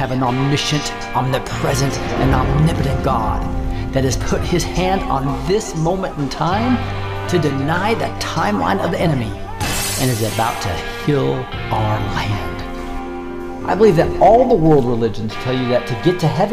have an omniscient, omnipresent, and omnipotent God that has put his hand on this moment in time to deny the timeline of the enemy and is about to heal our land. I believe that all the world religions tell you that to get to heaven,